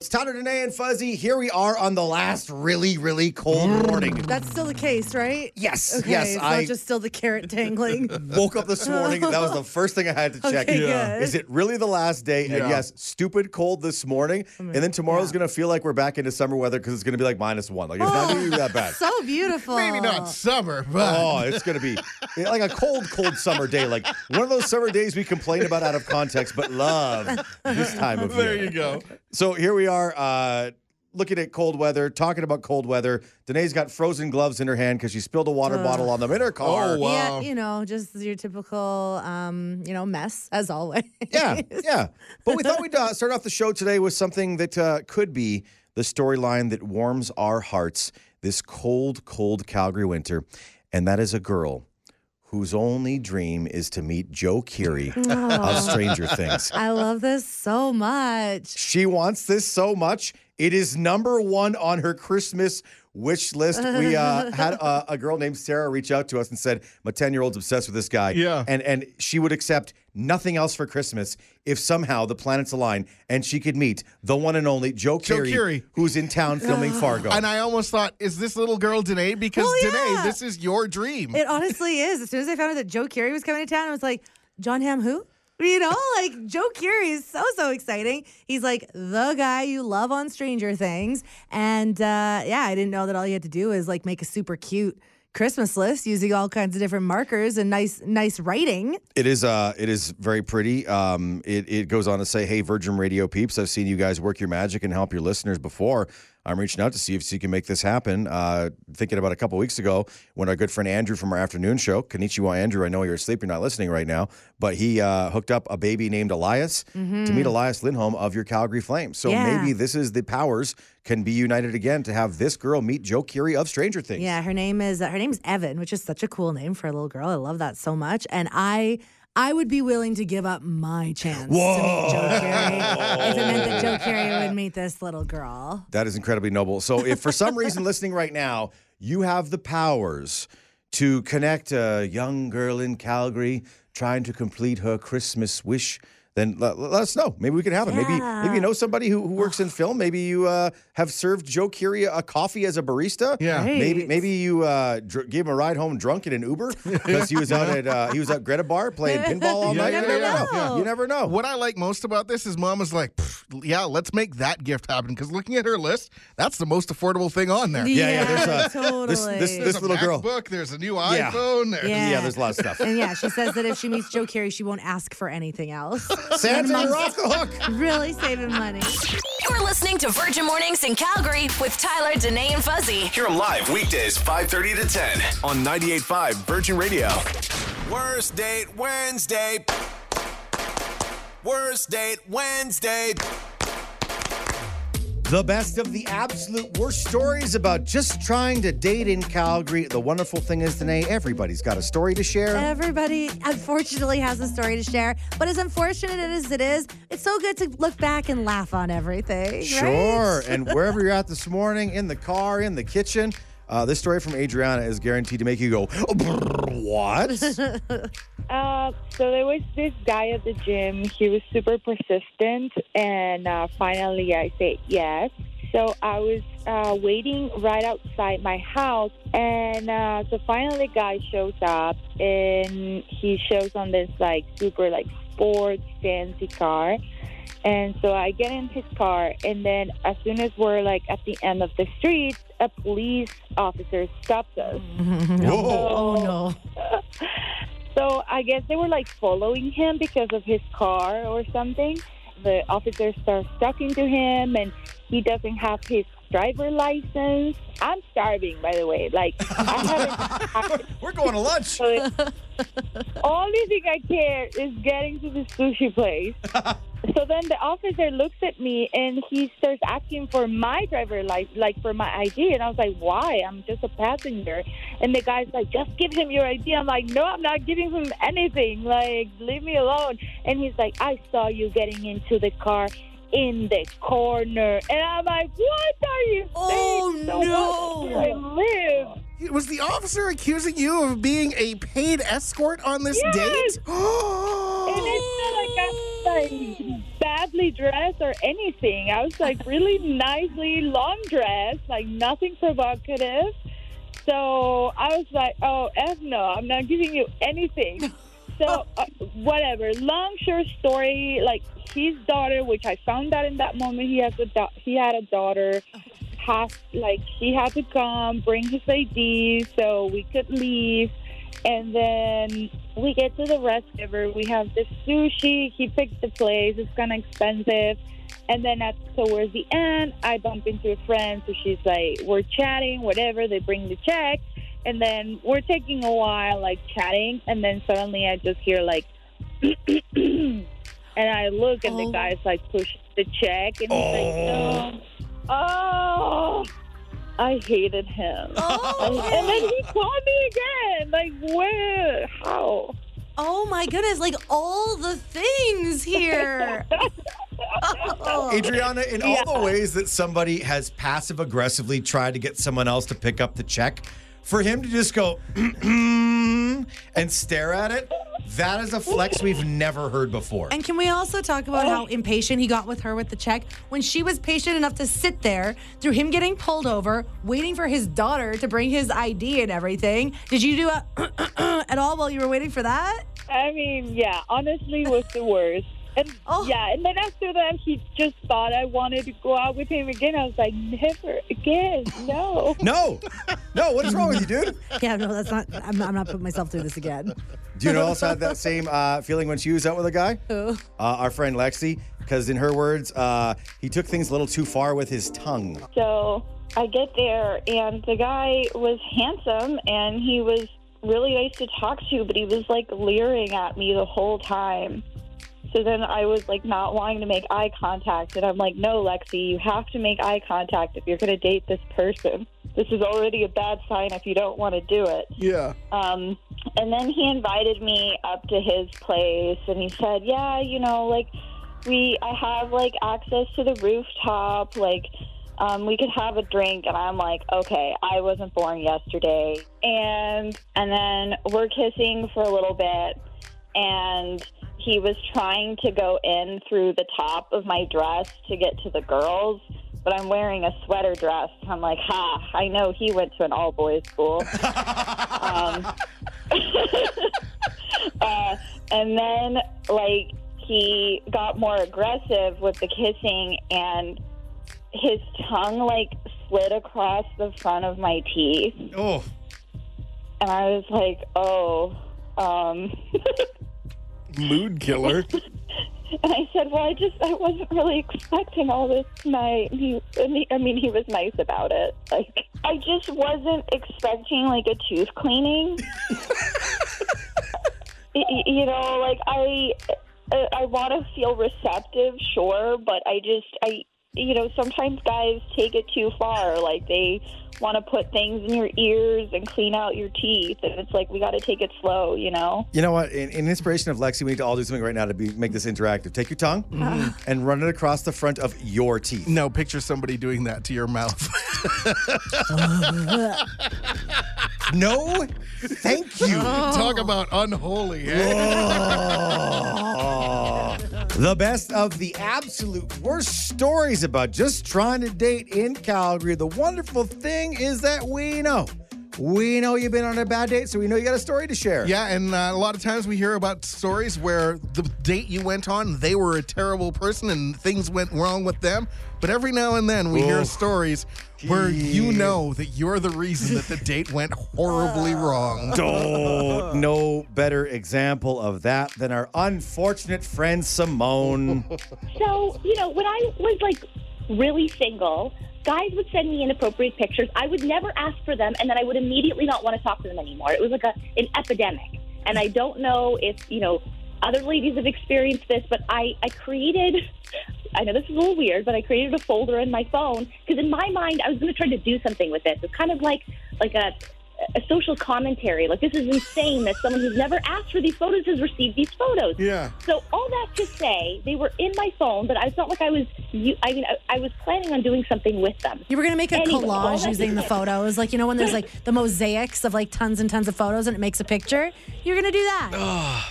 It's Tyler, Danae, and Fuzzy. Here we are on the last really, really cold morning. That's still the case, right? Yes, Okay, yes. it's I not just still the carrot dangling. woke up this morning. That was the first thing I had to check. Okay, Yeah. good. Is it really the last day? And yes, stupid cold this morning. Oh and then tomorrow's yeah. going to feel like we're back into summer weather because it's going to be like minus one. Like it's not going to be that bad. Oh, so beautiful. Maybe not summer, but Oh, it's going to be like a cold, cold summer day. Like one of those summer days we complain about out of context, but love this time of there year. There you go. So here we are, uh, looking at cold weather, talking about cold weather. Danae's got frozen gloves in her hand because she spilled a water bottle on them in her car. Oh, wow. Yeah, you know, just your typical, um, you know, mess as always. Yeah, yeah. But we thought we'd uh, start off the show today with something that uh, could be the storyline that warms our hearts this cold, cold Calgary winter. And that is a girl whose only dream is to meet Joe Keery of Stranger Things. I love this so much. She wants this so much. It is number one on her Christmas wish list. We uh, had a, a girl named Sarah reach out to us and said, "My ten year old's obsessed with this guy." Yeah. and and she would accept nothing else for Christmas if somehow the planets align and she could meet the one and only Joe, Joe Keery, Keery. who's in town filming Fargo. And I almost thought, is this little girl Danae? Because Well, Danae, yeah. this is your dream. It honestly is. As soon as I found out that Joe Keery was coming to town, I was like, John Hamm, who? You know, like Joe Keery is so, so exciting. He's like the guy you love on Stranger Things. And uh, yeah, I didn't know that all you had to do is like make a super cute Christmas list using all kinds of different markers and nice, nice writing. It is uh it is very pretty. Um it, it goes on to say, Hey Virgin Radio peeps, I've seen you guys work your magic and help your listeners before. I'm reaching out to see if you can make this happen. Uh thinking about a couple weeks ago when our good friend Andrew from our afternoon show, Konnichiwa Andrew, I know you're asleep, you're not listening right now, but he uh hooked up a baby named Elias to meet Elias Lindholm of your Calgary Flames. So Mm-hmm. Yeah. maybe this is the powers can be united again to have this girl meet Joe Keery of Stranger Things. Yeah, her name is her name is Evan, which is such a cool name for a little girl. I love that so much, and I. I would be willing to give up my chance to meet Joe Keery if it meant that Joe Keery would meet this little girl. That is incredibly noble. So, if for some reason listening right now, you have the powers to connect a young girl in Calgary trying to complete her Christmas wish, then let, let us know. Maybe we can have it. Maybe maybe you know somebody who, who works in film. Maybe you uh, have served Joe Keery a coffee as a barista. Yeah. Right. Maybe maybe you uh, dr- gave him a ride home drunk in an Uber because he was out at uh, he was at Greta Bar playing pinball all Yeah, night. yeah, you never yeah, know. yeah. You never know. What I like most about this is mom was like, yeah, let's make that gift happen. Because looking at her list, that's the most affordable thing on there. Yeah, yeah, there's a- totally. this- this- There's this a little girl- MacBook, there's a new Yeah. iPhone. There's, Yeah. Yeah, there's a lot of stuff. And yeah, she says that if she meets Joe Keery, she won't ask for anything else. Santa, you're off the hook. really saving money. You're listening to Virgin Mornings in Calgary with Tyler, Danae, and Fuzzy. Hear them live weekdays 5:30 to 10 on 98.5 Virgin Radio. Worst date Wednesday. Worst date Wednesday. The best of the absolute worst stories about just trying to date in Calgary. The wonderful thing is, Danae, everybody's got a story to share. Everybody, unfortunately, has a story to share. But as unfortunate as it is, it's so good to look back and laugh on everything. Sure. right? and wherever you're at this morning, in the car, in the kitchen, uh, this story from Adriana is guaranteed to make you go, what? Uh, so there was this guy at the gym. He was super persistent, and uh, finally I said yes. So I was uh, waiting right outside my house, and uh, so finally the guy shows up, and he shows on this like super like sports fancy car. And so I get in his car, and then as soon as we're like at the end of the street, a police officer stops us. Whoa. Oh, no. So I guess they were like following him because of his car or something. The officer starts talking to him, and he doesn't have his driver license. I'm starving, by the way. Like I haven't. We're going to lunch. So only thing I care is getting to the sushi place. so then the officer looks at me and he starts asking for my driver license, like for my ID. And I was like, why? I'm just a passenger. And the guy's like, just give him your ID. I'm like, no, I'm not giving him anything. Like, leave me alone. And he's like, I saw you getting into the car in the corner. And I'm like, what are you Oh, saying? So no. I live? Was the officer accusing you of being a paid escort on this Yes. date? And it's not like a like, badly dressed or anything. I was like really nicely long dressed, like nothing provocative. So I was like, oh, F no, I'm not giving you anything. So uh, whatever. Long short story, like his daughter, which I found out in that moment, he has a da- he had a daughter. Has like he had to come, bring his ID so we could leave, and then we get to the rest giver. We have the sushi. He picked the place. It's kind of expensive. And then at towards the end, I bump into a friend. So she's like, we're chatting, whatever. They bring the check. And then we're taking a while, like chatting. And then suddenly I just hear like, and I look and Oh. the guy's like push the check. And he's like, oh. no. Oh, I hated him. Oh, And then he called me again. Like, where? How? oh my goodness! Like all the things here. Oh. Adriana, in all the ways that somebody has passive aggressively tried to get someone else to pick up the check, for him to just go and stare at it, that is a flex we've never heard before. And can we also talk about how oh. impatient he got with her with the check when she was patient enough to sit there through him getting pulled over, waiting for his daughter to bring his ID and everything? Did you do a at all while you were waiting for that? I mean, yeah, honestly, was the worst. And Oh. yeah, and then after that, he just thought I wanted to go out with him again. I was like, never again, no. No, no, what is wrong with you, dude? Yeah, no, that's not. I'm, I'm not putting myself through this again. Do you know who else had that same uh, feeling when she was out with a guy? Who? Uh, our friend Lexi, because in her words, uh, he took things a little too far with his tongue. So I get there, and the guy was handsome, and he was really nice to talk to, but he was like leering at me the whole time. So then I was like not wanting to make eye contact, and I'm like, no, Lexi, you have to make eye contact if you're going to date this person. This is already a bad sign if you don't want to do it. Yeah. Um, and then he invited me up to his place, and he said, "Yeah, you know, like we, I have like access to the rooftop, like." Um, we could have a drink, and I'm like, okay, I wasn't born yesterday, and and then we're kissing for a little bit, and he was trying to go in through the top of my dress to get to the girls, but I'm wearing a sweater dress. I'm like, ha, I know he went to an all boys school. um, uh, and then, like, he got more aggressive with the kissing, and his tongue, like, slid across the front of my teeth. Oh, And I was like, oh, um. Mood killer. And I said, "Well, I just I wasn't really expecting all this tonight." And he, and he, I mean, he was nice about it. Like, I just wasn't expecting like a tooth cleaning. Y- you know, like I, I want to feel receptive, sure, but I just I, you know, sometimes guys take it too far. Like they want to put things in your ears and clean out your teeth, and it's like we got to take it slow, you know. you know what? In, in inspiration of Lexi, we need to all do something right now to be, make this interactive. Take your tongue and run it across the front of your teeth. No, picture somebody doing that to your mouth. No, thank you. Talk about unholy. eh? The best of the absolute worst stories about just trying to date in Calgary. The wonderful thing is that we know. We know you've been on a bad date, so we know you got a story to share. Yeah, and uh, a lot of times we hear about stories where the date you went on, they were a terrible person and things went wrong with them. But every now and then we hear Oh. stories where you know that you're the reason that the date went horribly wrong. Don't no better example of that than our unfortunate friend Simone. So, you know, when I was like really single, guys would send me inappropriate pictures. I would never ask for them, and then I would immediately not want to talk to them anymore. It was like a, an epidemic. And I don't know if, you know, other ladies have experienced this, but I, I created, I know this is a little weird, but I created a folder in my phone because in my mind, I was going to try to do something with this. It's kind of like, like a, a social commentary. Like, this is insane that someone who's never asked for these photos has received these photos. Yeah. So all that to say, they were in my phone, but I felt like I was. You, I mean, I, I was planning on doing something with them. You were gonna make a Anyway, collage using the photos, like you know when there's like the mosaics of like tons and tons of photos and it makes a picture. You're gonna do that.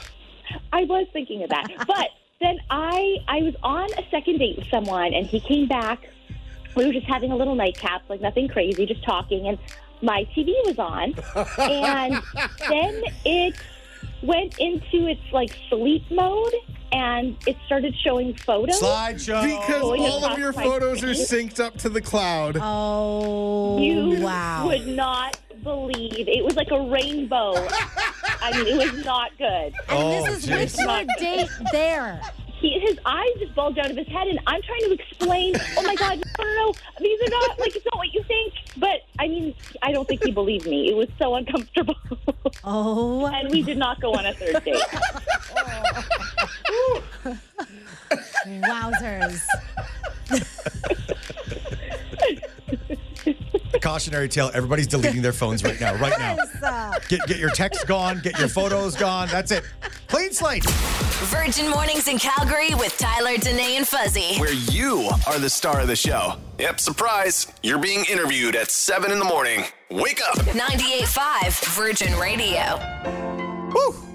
I was thinking of that, but then I I was on a second date with someone, and he came back. We were just having a little nightcap, like nothing crazy, just talking, and my TV was on, and then it went into its like sleep mode, and it started showing photos. Slideshow. Because Going all of your my photos are screen. synced up to the cloud. Oh, You wow. would not believe it was like a rainbow. I mean, it was not good. and Oh, this is geez. your date there. He, his eyes just bulged out of his head, and I'm trying to explain. Oh my God, no, no, no, these are not like it's not what you think. But I mean, I don't think he believed me. It was so uncomfortable, Oh, and we did not go on a third date. wowzers. Cautionary tale. Everybody's deleting their phones right now. Right now. Uh, Get get your texts gone. Get your photos gone. That's it. Clean slate. Virgin Mornings in Calgary with Tyler, Danae, and Fuzzy. Where you are the star of the show. Yep, surprise. You're being interviewed at 7 in the morning. Wake up. 98.5 Virgin Radio. Woo.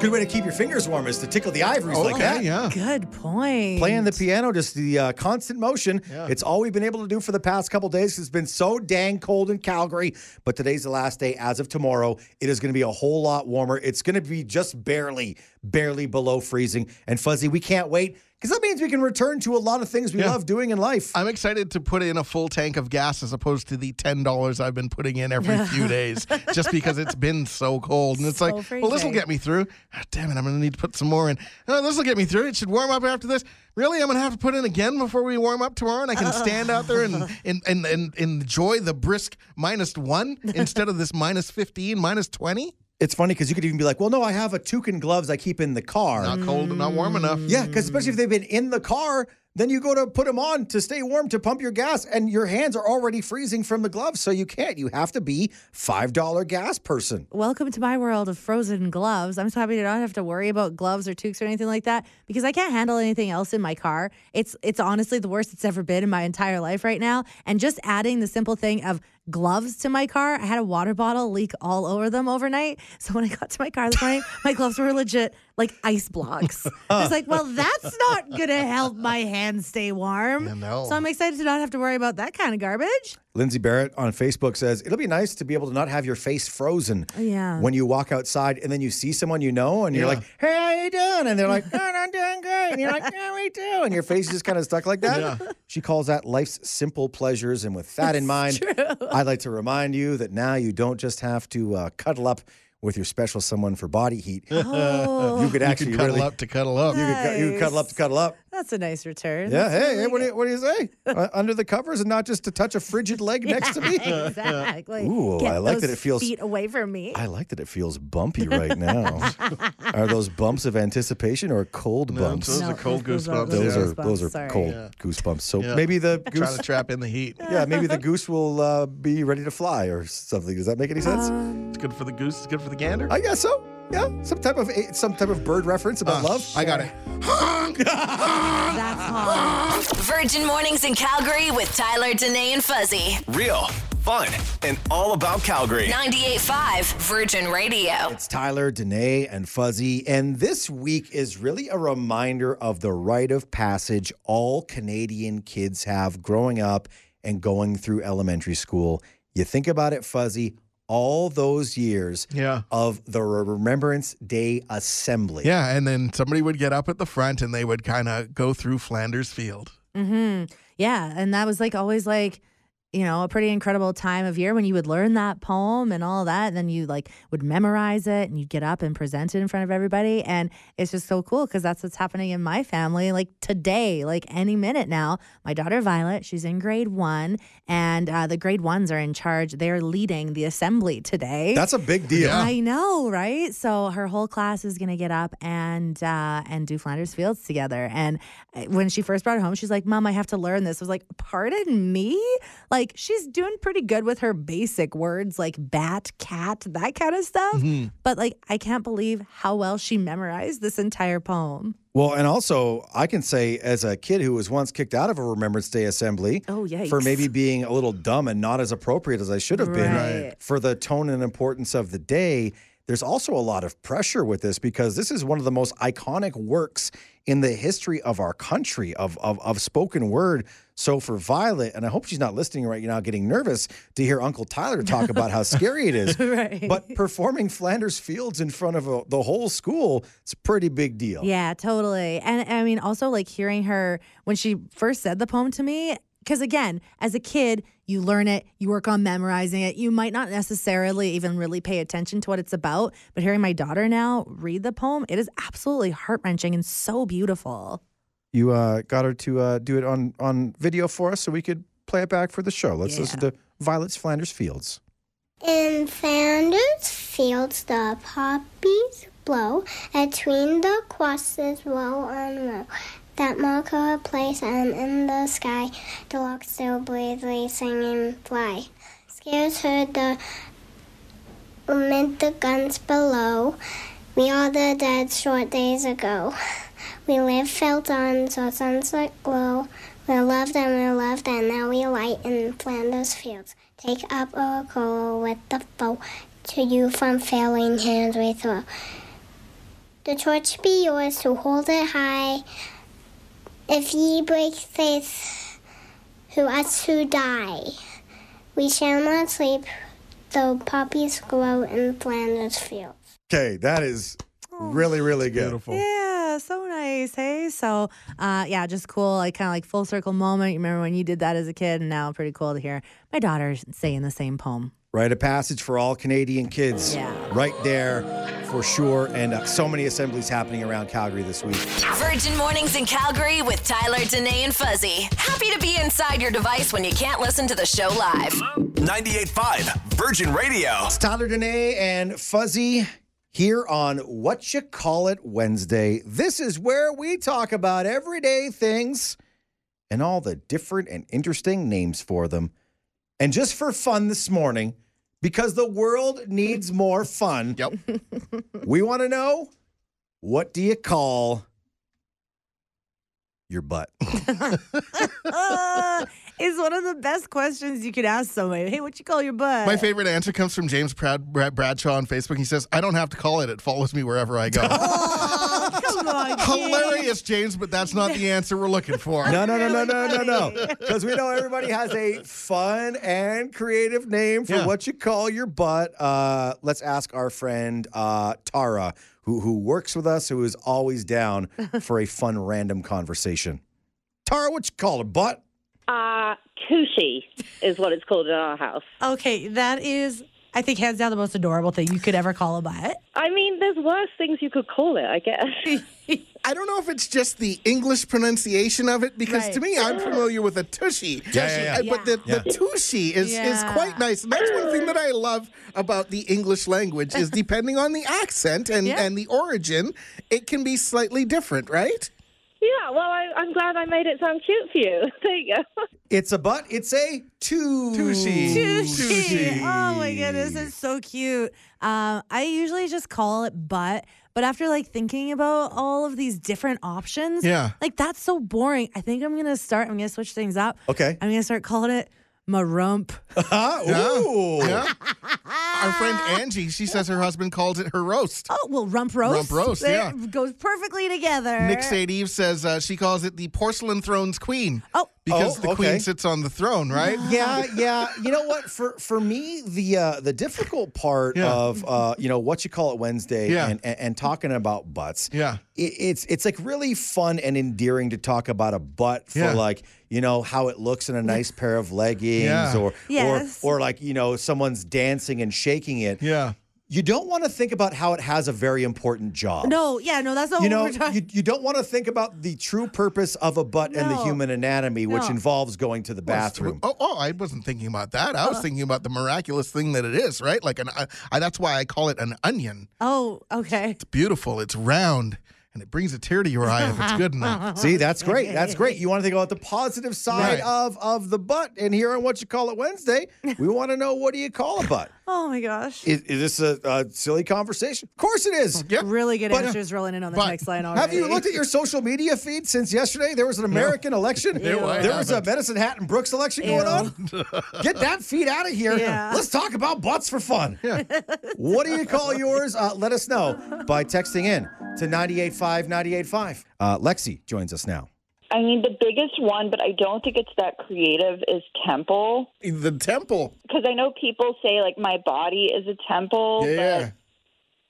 It's a good way to keep your fingers warm is to tickle the ivories like Okay, that. yeah. good point. Playing the piano, just the uh, constant motion. Yeah. It's all we've been able to do for the past couple days. It's been so dang cold in Calgary, but today's the last day. As of tomorrow, it is going to be a whole lot warmer. It's going to be just barely, barely below freezing. And Fuzzy, we can't wait because that means we can return to a lot of things we Yeah. love doing in life. I'm excited to put in a full tank of gas as opposed to the ten dollars I've been putting in every few days, just because it's been so cold. And it's So like, well, this will get me through. Ah, damn it, I'm going to need to put some more in. Oh, this will get me through. It should warm up after this. Really, I'm going to have to put in again before we warm up tomorrow, and I can stand out there and and, and, and enjoy the brisk minus one instead of this minus fifteen, minus twenty. It's funny because you could even be like, well, no, I have a toucan gloves I keep in the car. Not cold and not warm enough. Yeah, because especially if they've been in the car, then you go to put them on to stay warm to pump your gas, and your hands are already freezing from the gloves, so you can't. You have to be five dollar gas person. Welcome to my world of frozen gloves. I'm so happy to not have to worry about gloves or toques or anything like that because I can't handle anything else in my car. It's it's honestly the worst it's ever been in my entire life right now. And just adding the simple thing of gloves to my car, I had a water bottle leak all over them overnight. So when I got to my car this morning, my gloves were legit like ice blocks. I was like, well, that's not gonna help my hands stay warm. Yeah, no. So I'm excited to not have to worry about that kind of garbage. Lindsay Barrett on Facebook says it'll be nice to be able to not have your face frozen Yeah. when you walk outside and then you see someone you know and you're Yeah. like, "Hey, how you doing?" And they're like, "Oh, I'm doing great." And you're like, "Yeah, me too." And your face is just kind of stuck like that. Yeah. She calls that life's simple pleasures. And with that in mind, I'd like to remind you that now you don't just have to uh, cuddle up with your special someone for body heat. Oh, You could You actually cuddle really up to cuddle up. You could, you could cuddle up to cuddle up. That's a nice return. Yeah. That's Hey, really hey what, do you, what do you say? Uh, under the covers and not just to touch a frigid leg next to me? exactly. Ooh, Get I like that it feels- feet away from me. I like that it feels bumpy right now. are those bumps of anticipation or cold bumps? those are cold those goosebumps, those yeah. are those are Sorry. cold Yeah. goosebumps. So Yeah. maybe the Trying goose, to trap in the heat. yeah, maybe the goose will uh, be ready to fly or something. Does that make any sense? It's good for the goose. It's good for the gander. I guess so. Yeah, some type of some type of bird reference about Uh, love. I got it. That's hot. Virgin Mornings in Calgary with Tyler, Danae, and Fuzzy. Real, fun, and all about Calgary. 98.5 Virgin Radio. It's Tyler, Danae, and Fuzzy. And this week is really a reminder of the rite of passage all Canadian kids have growing up and going through elementary school. You think about it, Fuzzy, all those years Yeah. of the Remembrance Day Assembly. Yeah, and then somebody would get up at the front and they would kind of go through Flanders Field. hmm Yeah, and that was like always like you know a pretty incredible time of year when you would learn that poem and all that. And then you like would memorize it and you'd get up and present it in front of everybody. And it's just so cool because that's what's happening in my family. Like today, like any minute now, my daughter Violet, she's in grade one, and uh, the grade ones are in charge. They're leading the assembly today. That's a big deal. I know, right? So her whole class is gonna get up and uh, and do Flanders Fields together. And uh, when she first brought it home, she's like, "Mom, I have to learn this." I was like, "Pardon me?" Like she's doing pretty good with her basic words like bat, cat, that kind of stuff. Mm-hmm. But like, I can't believe how well she memorized this entire poem. Well, and also, I can say, as a kid who was once kicked out of a Remembrance Day assembly Oh, yikes. for maybe being a little dumb and not as appropriate as I should have been for the tone and importance of the day, there's also a lot of pressure with this because this is one of the most iconic works in the history of our country of, of, of spoken word. So for Violet, and I hope she's not listening right now, getting nervous to hear Uncle Tyler talk about how scary it is. Right. But performing Flanders Fields in front of a, the whole school, it's a pretty big deal. Yeah, totally. And I mean, also like hearing her when she first said the poem to me, because again, as a kid, you learn it, you work on memorizing it. You might not necessarily even really pay attention to what it's about. But hearing my daughter now read the poem, it is absolutely heart wrenching and so beautiful. You uh, got her to uh, do it on, on video for us so we could play it back for the show. Let's listen to Violet's Flanders Fields. In Flanders fields the poppies blow, between the crosses row on row that mark our place, and in the sky the larks still bravely singing fly. Scares heard the amid the guns below. We are the dead short days ago. We live felt on, saw sunset glow. We loved and we loved, and now we light in Flanders fields. Take up our quarrel with the foe. To you from failing hands we throw. The torch be yours to hold it high. If ye break faith, who us who die, we shall not sleep, though poppies grow in Flanders fields. Okay, that is really, really good. Beautiful. Yeah, so nice. Hey, so uh, yeah, just cool. Like kind of like full circle moment. You remember when you did that as a kid, and now pretty cool to hear my daughter saying the same poem. Rite a passage for all Canadian kids. Yeah. Right there for sure. And uh, so many assemblies happening around Calgary this week. Virgin Mornings in Calgary with Tyler, Danae, and Fuzzy. Happy to be inside your device when you can't listen to the show live. 98.5 Virgin Radio. It's Tyler Danae and Fuzzy here on What You Call It Wednesday. This is where we talk about everyday things and all the different and interesting names for them. And just for fun this morning, because the world needs more fun, Yep. we want to know what do you call your butt? It's one of the best questions you could ask somebody. Hey, what you call your butt? My favorite answer comes from James Brad, Brad, Bradshaw on Facebook. He says, I don't have to call it. It follows me wherever I go. Oh, come on, kid. Hilarious, James, but that's not the answer we're looking for. No, no, no, no, no, no, no. Because we know everybody has a fun and creative name for Yeah. what you call your butt. Uh, let's ask our friend uh, Tara, who who works with us, who is always down for a fun random conversation. Tara, what you call a butt? Uh, tushy is what it's called in our house. Okay, that is, I think, hands down the most adorable thing you could ever call a butt. I mean, there's worse things you could call it, I guess. I don't know if it's just the English pronunciation of it, because to me, I'm familiar with a tushy. Yeah, yeah, yeah. Uh, But the, Yeah. the tushy is, is quite nice. And that's one thing that I love about the English language is depending on the accent and, Yeah. and the origin, it can be slightly different, right? Yeah, well, I, I'm glad I made it sound cute for you. There you go. It's a butt. It's a two. Tushy. Tushy. Oh my goodness, it's so cute. Um, I usually just call it butt, but after like thinking about all of these different options, Yeah. like that's so boring. I think I'm gonna start. I'm gonna switch things up. Okay. I'm gonna start calling it my rump. Huh? Ooh. Yeah. Our friend Angie, she says her husband calls it her roast. Oh well, rump roast. Rump roast, There- yeah. goes perfectly together. Nick St. Eve says uh, she calls it the porcelain throne's queen. Oh. Because Oh, the okay. queen sits on the throne, right? yeah, yeah. You know what? For for me, the uh, the difficult part Yeah. of uh, you know what you call it Wednesday Yeah. and, and and talking about butts. Yeah. it, it's it's like really fun and endearing to talk about a butt for Yeah. like you know how it looks in a nice pair of leggings Yeah. or Yes. or or like you know someone's dancing and shaking it. Yeah. You don't want to think about how it has a very important job. No, yeah, no, that's not You what know, we're talking. you, you don't want to think about the true purpose of a butt and the human anatomy, which No. involves going to the bathroom. Oh, oh, I wasn't thinking about that. I was Uh-huh. thinking about the miraculous thing that it is, right? Like an, uh, I, that's why I call it an onion. oh, okay. It's beautiful. It's round. and it brings a tear to your eye if it's good enough. See, that's great. That's great. You want to think about the positive side Right. of of the butt, and here on what you call it Wednesday, we want to know what do you call a butt? Oh my gosh. Is, is this a, a silly conversation? Of course it is. Yep. Really good But, uh, answers rolling in on the but text line already. Have you looked at your social media feed since yesterday? There was an American election. Ew. I There was a haven't. Medicine Hat and Brooks election going on. Get that feed out of here. Yeah. Let's talk about butts for fun. what do you call yours? Uh, let us know by texting in to 985 985. Uh, Lexi joins us now. I mean, the biggest one, but I don't think it's that creative, is temple. The temple. Because I know people say, like, my body is a temple, Yeah.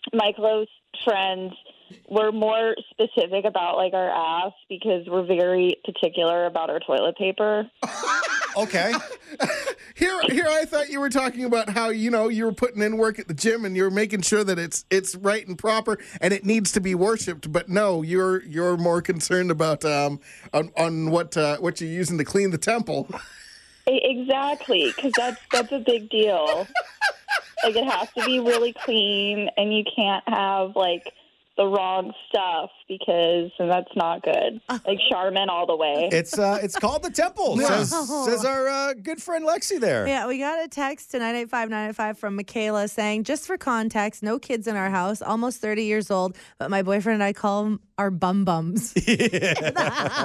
but my close friends we're more specific about like our ass because we're very particular about our toilet paper. Okay. Here, here, I thought you were talking about how you know you were putting in work at the gym and you're making sure that it's it's right and proper and it needs to be worshipped. But no, you're you're more concerned about um on, on what uh, what you're using to clean the temple. Exactly, because that's that's a big deal. like it has to be really clean, and you can't have like the wrong stuff because and that's not good. Like Charmin all the way. It's uh, it's called the Temple. Says, says our uh, good friend Lexi there. Yeah, we got a text to 985 985 from Michaela saying, just for context, no kids in our house, almost 30 years old, but my boyfriend and I call them our bum bums.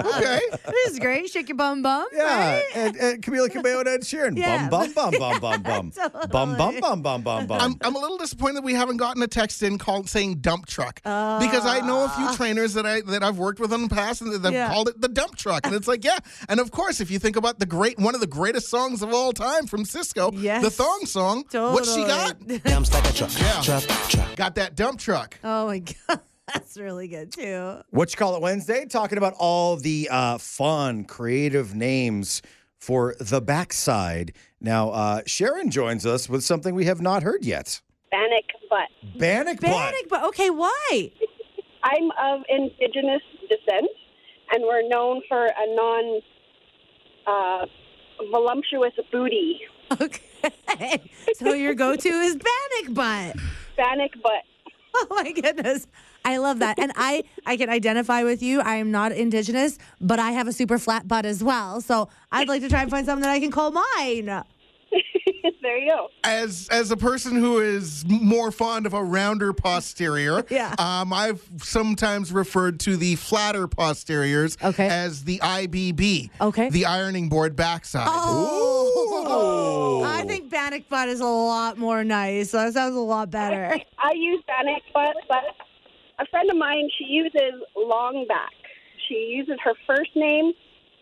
Okay, this is great. Shake your bum bum. Yeah, right? and, and Camila Cabello and Ed Sheeran. Yeah. Bum, bum, bum, bum, bum, bum. Totally. Bum, bum, bum, bum, bum, bum. I'm I'm a little disappointed we haven't gotten a text in called saying dump truck because I know a few ah. trainers that I that I've worked with in the past and they've Yeah. called it the dump truck and it's like yeah and of course if you think about the great one of the greatest songs of all time from Sisqó Yes. the thong song what she got Totally. Dumps like a truck. Yeah. Truck, truck. got that dump truck Oh my God. That's really good too. What you call it Wednesday? Talking about all the uh, fun, creative names for the backside. Now, uh, Sharon joins us with something we have not heard yet. Bannock butt. Bannock butt. Bannock, but okay, why? I'm of indigenous descent, and we're known for a non uh, voluptuous booty. Okay. So your go to is bannock butt. Bannock butt. Oh my goodness. I love that. And I I can identify with you. I am not indigenous, but I have a super flat butt as well. So I'd like to try and find something that I can call mine. there you go. as as a person who is more fond of a rounder posterior Yeah. um I've sometimes referred to the flatter posteriors Okay. as the IBB Okay. the ironing board backside Oh, I think bannock butt is a lot more nice. That sounds a lot better. I use bannock butt, but a friend of mine, she uses Longback. She uses her first name.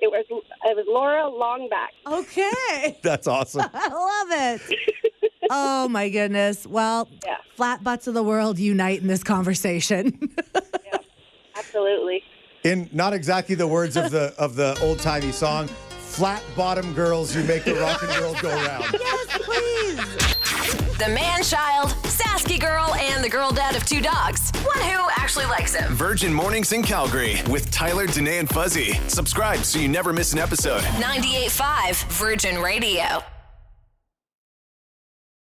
It was it was Laura Longback. Okay. That's awesome. I love it. Oh my goodness. Well, Yeah. flat butts of the world unite in this conversation. Absolutely. In not exactly the words of the of the old timey song, "Flat bottom girls, you make the rock and roll go round." yes, please. The man child, Sasky girl, and the girl dad of two dogs. One who actually likes him. Virgin Mornings in Calgary with Tyler, Danae, and Fuzzy. Subscribe so you never miss an episode. 98.5 Virgin Radio.